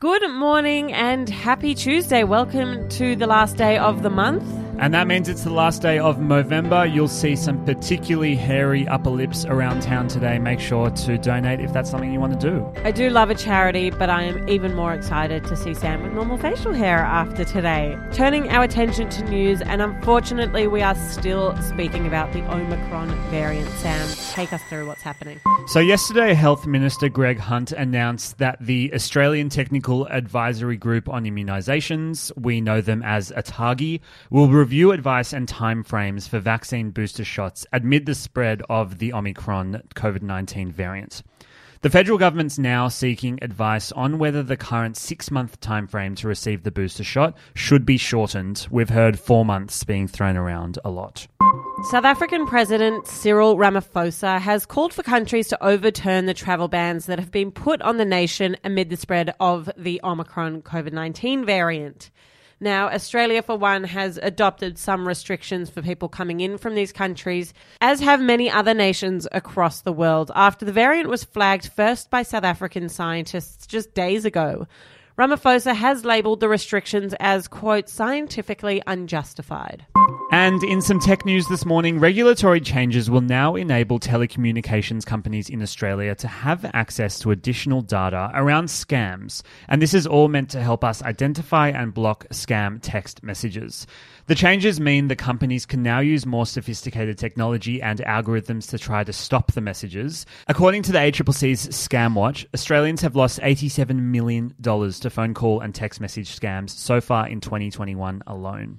Good morning and happy Tuesday. Welcome to the last day of the month. And that means it's the last day of November. You'll see some particularly hairy upper lips around town today. Make sure to donate if that's something you want to do. I do love a charity, but I am even more excited to see Sam with normal facial hair after today. Turning our attention to news, and unfortunately, we are still speaking about the Omicron variant. Sam, take us through what's happening. So, yesterday, Health Minister Greg Hunt announced that the Australian Technical Advisory Group on Immunisations, we know them as ATAGI, will review advice and timeframes for vaccine booster shots amid the spread of the Omicron COVID 19 variant. The federal government's now seeking advice on whether the current six month timeframe to receive the booster shot should be shortened. We've heard four months being thrown around a lot. South African President Cyril Ramaphosa has called for countries to overturn the travel bans that have been put on the nation amid the spread of the Omicron COVID 19 variant. Now, Australia, for one, has adopted some restrictions for people coming in from these countries, as have many other nations across the world, after the variant was flagged first by South African scientists just days ago. Ramaphosa has labelled the restrictions as, quote, scientifically unjustified. And in some tech news this morning, regulatory changes will now enable telecommunications companies in Australia to have access to additional data around scams. And this is all meant to help us identify and block scam text messages. The changes mean the companies can now use more sophisticated technology and algorithms to try to stop the messages. According to the ACCC's Scam Watch, Australians have lost $87 million to phone call and text message scams so far in 2021 alone.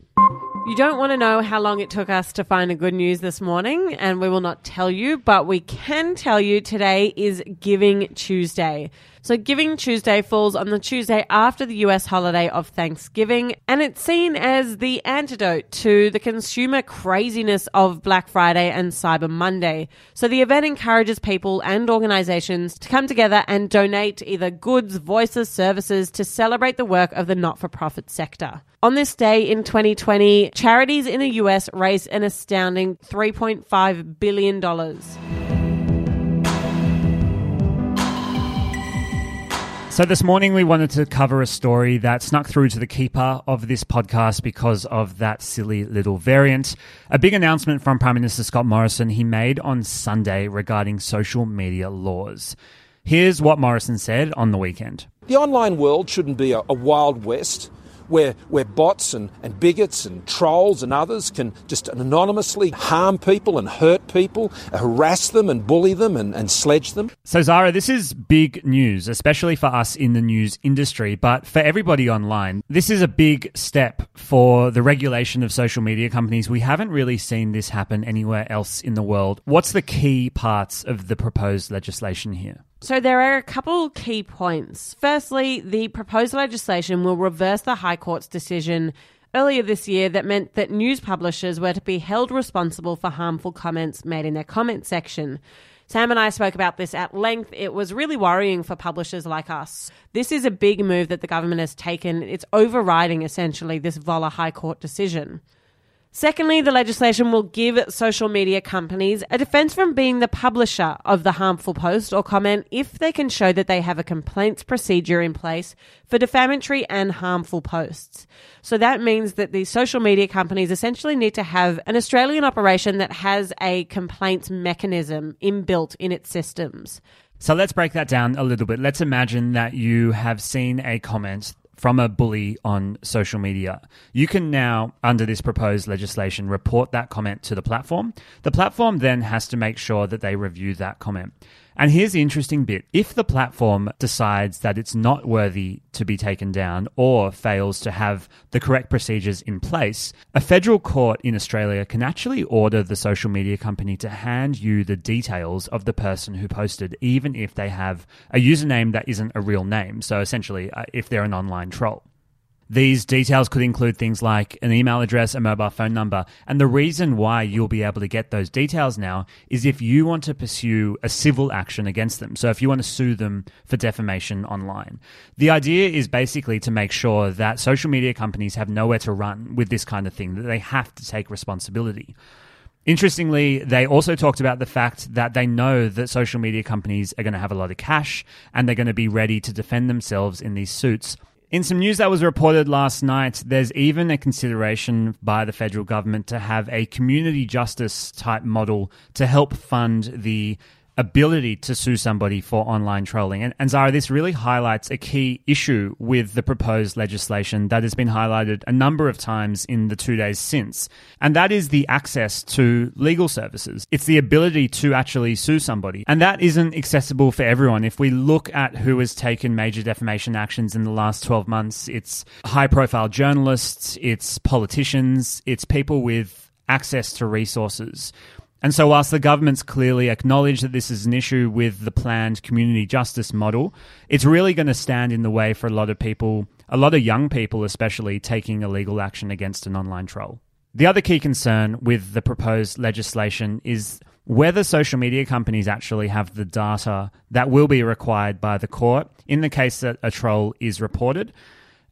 You don't want to know how long it took us to find the good news this morning, and we will not tell you, but we can tell you today is Giving Tuesday. So, Giving Tuesday falls on the Tuesday after the US holiday of Thanksgiving, and it's seen as the antidote to the consumer craziness of Black Friday and Cyber Monday. So, the event encourages people and organizations to come together and donate either goods, voices, services to celebrate the work of the not for profit sector. On this day in 2020, charities in the US raised an astounding $3.5 billion. So, this morning we wanted to cover a story that snuck through to the keeper of this podcast because of that silly little variant. A big announcement from Prime Minister Scott Morrison he made on Sunday regarding social media laws. Here's what Morrison said on the weekend The online world shouldn't be a, a wild west where, where bots and, and bigots and trolls and others can just anonymously harm people and hurt people, harass them and bully them and, and sledge them. So, Zara, this is big news, especially for us in the news industry, but for everybody online. This is a big step for the regulation of social media companies. We haven't really seen this happen anywhere else in the world. What's the key parts of the proposed legislation here? So there are a couple key points. Firstly, the proposed legislation will reverse the High Court's decision earlier this year that meant that news publishers were to be held responsible for harmful comments made in their comment section. Sam and I spoke about this at length. It was really worrying for publishers like us. This is a big move that the government has taken. It's overriding essentially this Voller High Court decision. Secondly, the legislation will give social media companies a defense from being the publisher of the harmful post or comment if they can show that they have a complaints procedure in place for defamatory and harmful posts. So that means that the social media companies essentially need to have an Australian operation that has a complaints mechanism inbuilt in its systems. So let's break that down a little bit. Let's imagine that you have seen a comment from a bully on social media. You can now, under this proposed legislation, report that comment to the platform. The platform then has to make sure that they review that comment. And here's the interesting bit if the platform decides that it's not worthy to be taken down or fails to have the correct procedures in place, a federal court in Australia can actually order the social media company to hand you the details of the person who posted, even if they have a username that isn't a real name. So essentially, uh, if they're an online troll. These details could include things like an email address, a mobile phone number. And the reason why you'll be able to get those details now is if you want to pursue a civil action against them. So if you want to sue them for defamation online. The idea is basically to make sure that social media companies have nowhere to run with this kind of thing, that they have to take responsibility. Interestingly, they also talked about the fact that they know that social media companies are going to have a lot of cash and they're going to be ready to defend themselves in these suits. In some news that was reported last night, there's even a consideration by the federal government to have a community justice type model to help fund the ability to sue somebody for online trolling. And, and, Zara, this really highlights a key issue with the proposed legislation that has been highlighted a number of times in the two days since. And that is the access to legal services. It's the ability to actually sue somebody. And that isn't accessible for everyone. If we look at who has taken major defamation actions in the last 12 months, it's high profile journalists, it's politicians, it's people with access to resources. And so, whilst the government's clearly acknowledged that this is an issue with the planned community justice model, it's really going to stand in the way for a lot of people, a lot of young people especially, taking illegal action against an online troll. The other key concern with the proposed legislation is whether social media companies actually have the data that will be required by the court in the case that a troll is reported.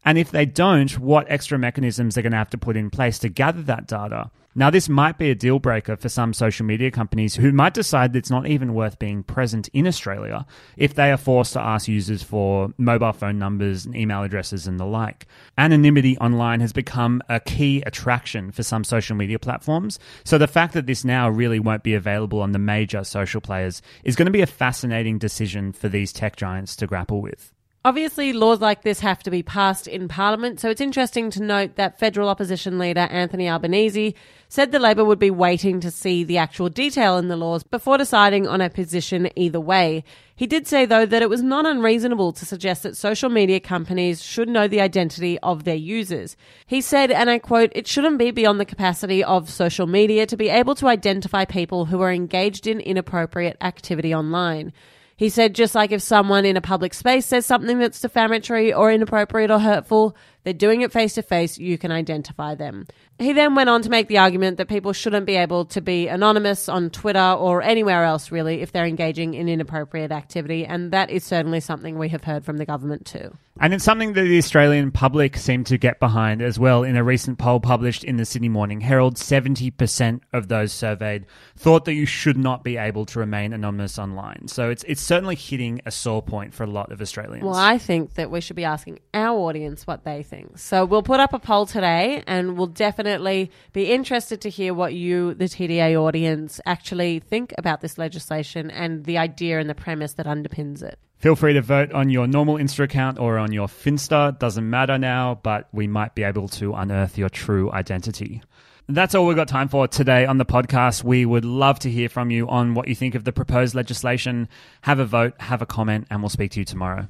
And if they don't, what extra mechanisms they're going to have to put in place to gather that data. Now, this might be a deal breaker for some social media companies who might decide that it's not even worth being present in Australia if they are forced to ask users for mobile phone numbers and email addresses and the like. Anonymity online has become a key attraction for some social media platforms. So the fact that this now really won't be available on the major social players is going to be a fascinating decision for these tech giants to grapple with. Obviously, laws like this have to be passed in Parliament, so it's interesting to note that federal opposition leader Anthony Albanese said the Labor would be waiting to see the actual detail in the laws before deciding on a position either way. He did say, though, that it was not unreasonable to suggest that social media companies should know the identity of their users. He said, and I quote, it shouldn't be beyond the capacity of social media to be able to identify people who are engaged in inappropriate activity online. He said, just like if someone in a public space says something that's defamatory or inappropriate or hurtful, they're doing it face to face, you can identify them. He then went on to make the argument that people shouldn't be able to be anonymous on Twitter or anywhere else, really, if they're engaging in inappropriate activity. And that is certainly something we have heard from the government too. And it's something that the Australian public seem to get behind as well. In a recent poll published in the Sydney Morning Herald, 70% of those surveyed thought that you should not be able to remain anonymous online. So it's, it's certainly hitting a sore point for a lot of Australians. Well, I think that we should be asking our audience what they think. So we'll put up a poll today and we'll definitely be interested to hear what you, the TDA audience, actually think about this legislation and the idea and the premise that underpins it. Feel free to vote on your normal Insta account or on your Finsta. Doesn't matter now, but we might be able to unearth your true identity. That's all we've got time for today on the podcast. We would love to hear from you on what you think of the proposed legislation. Have a vote, have a comment, and we'll speak to you tomorrow.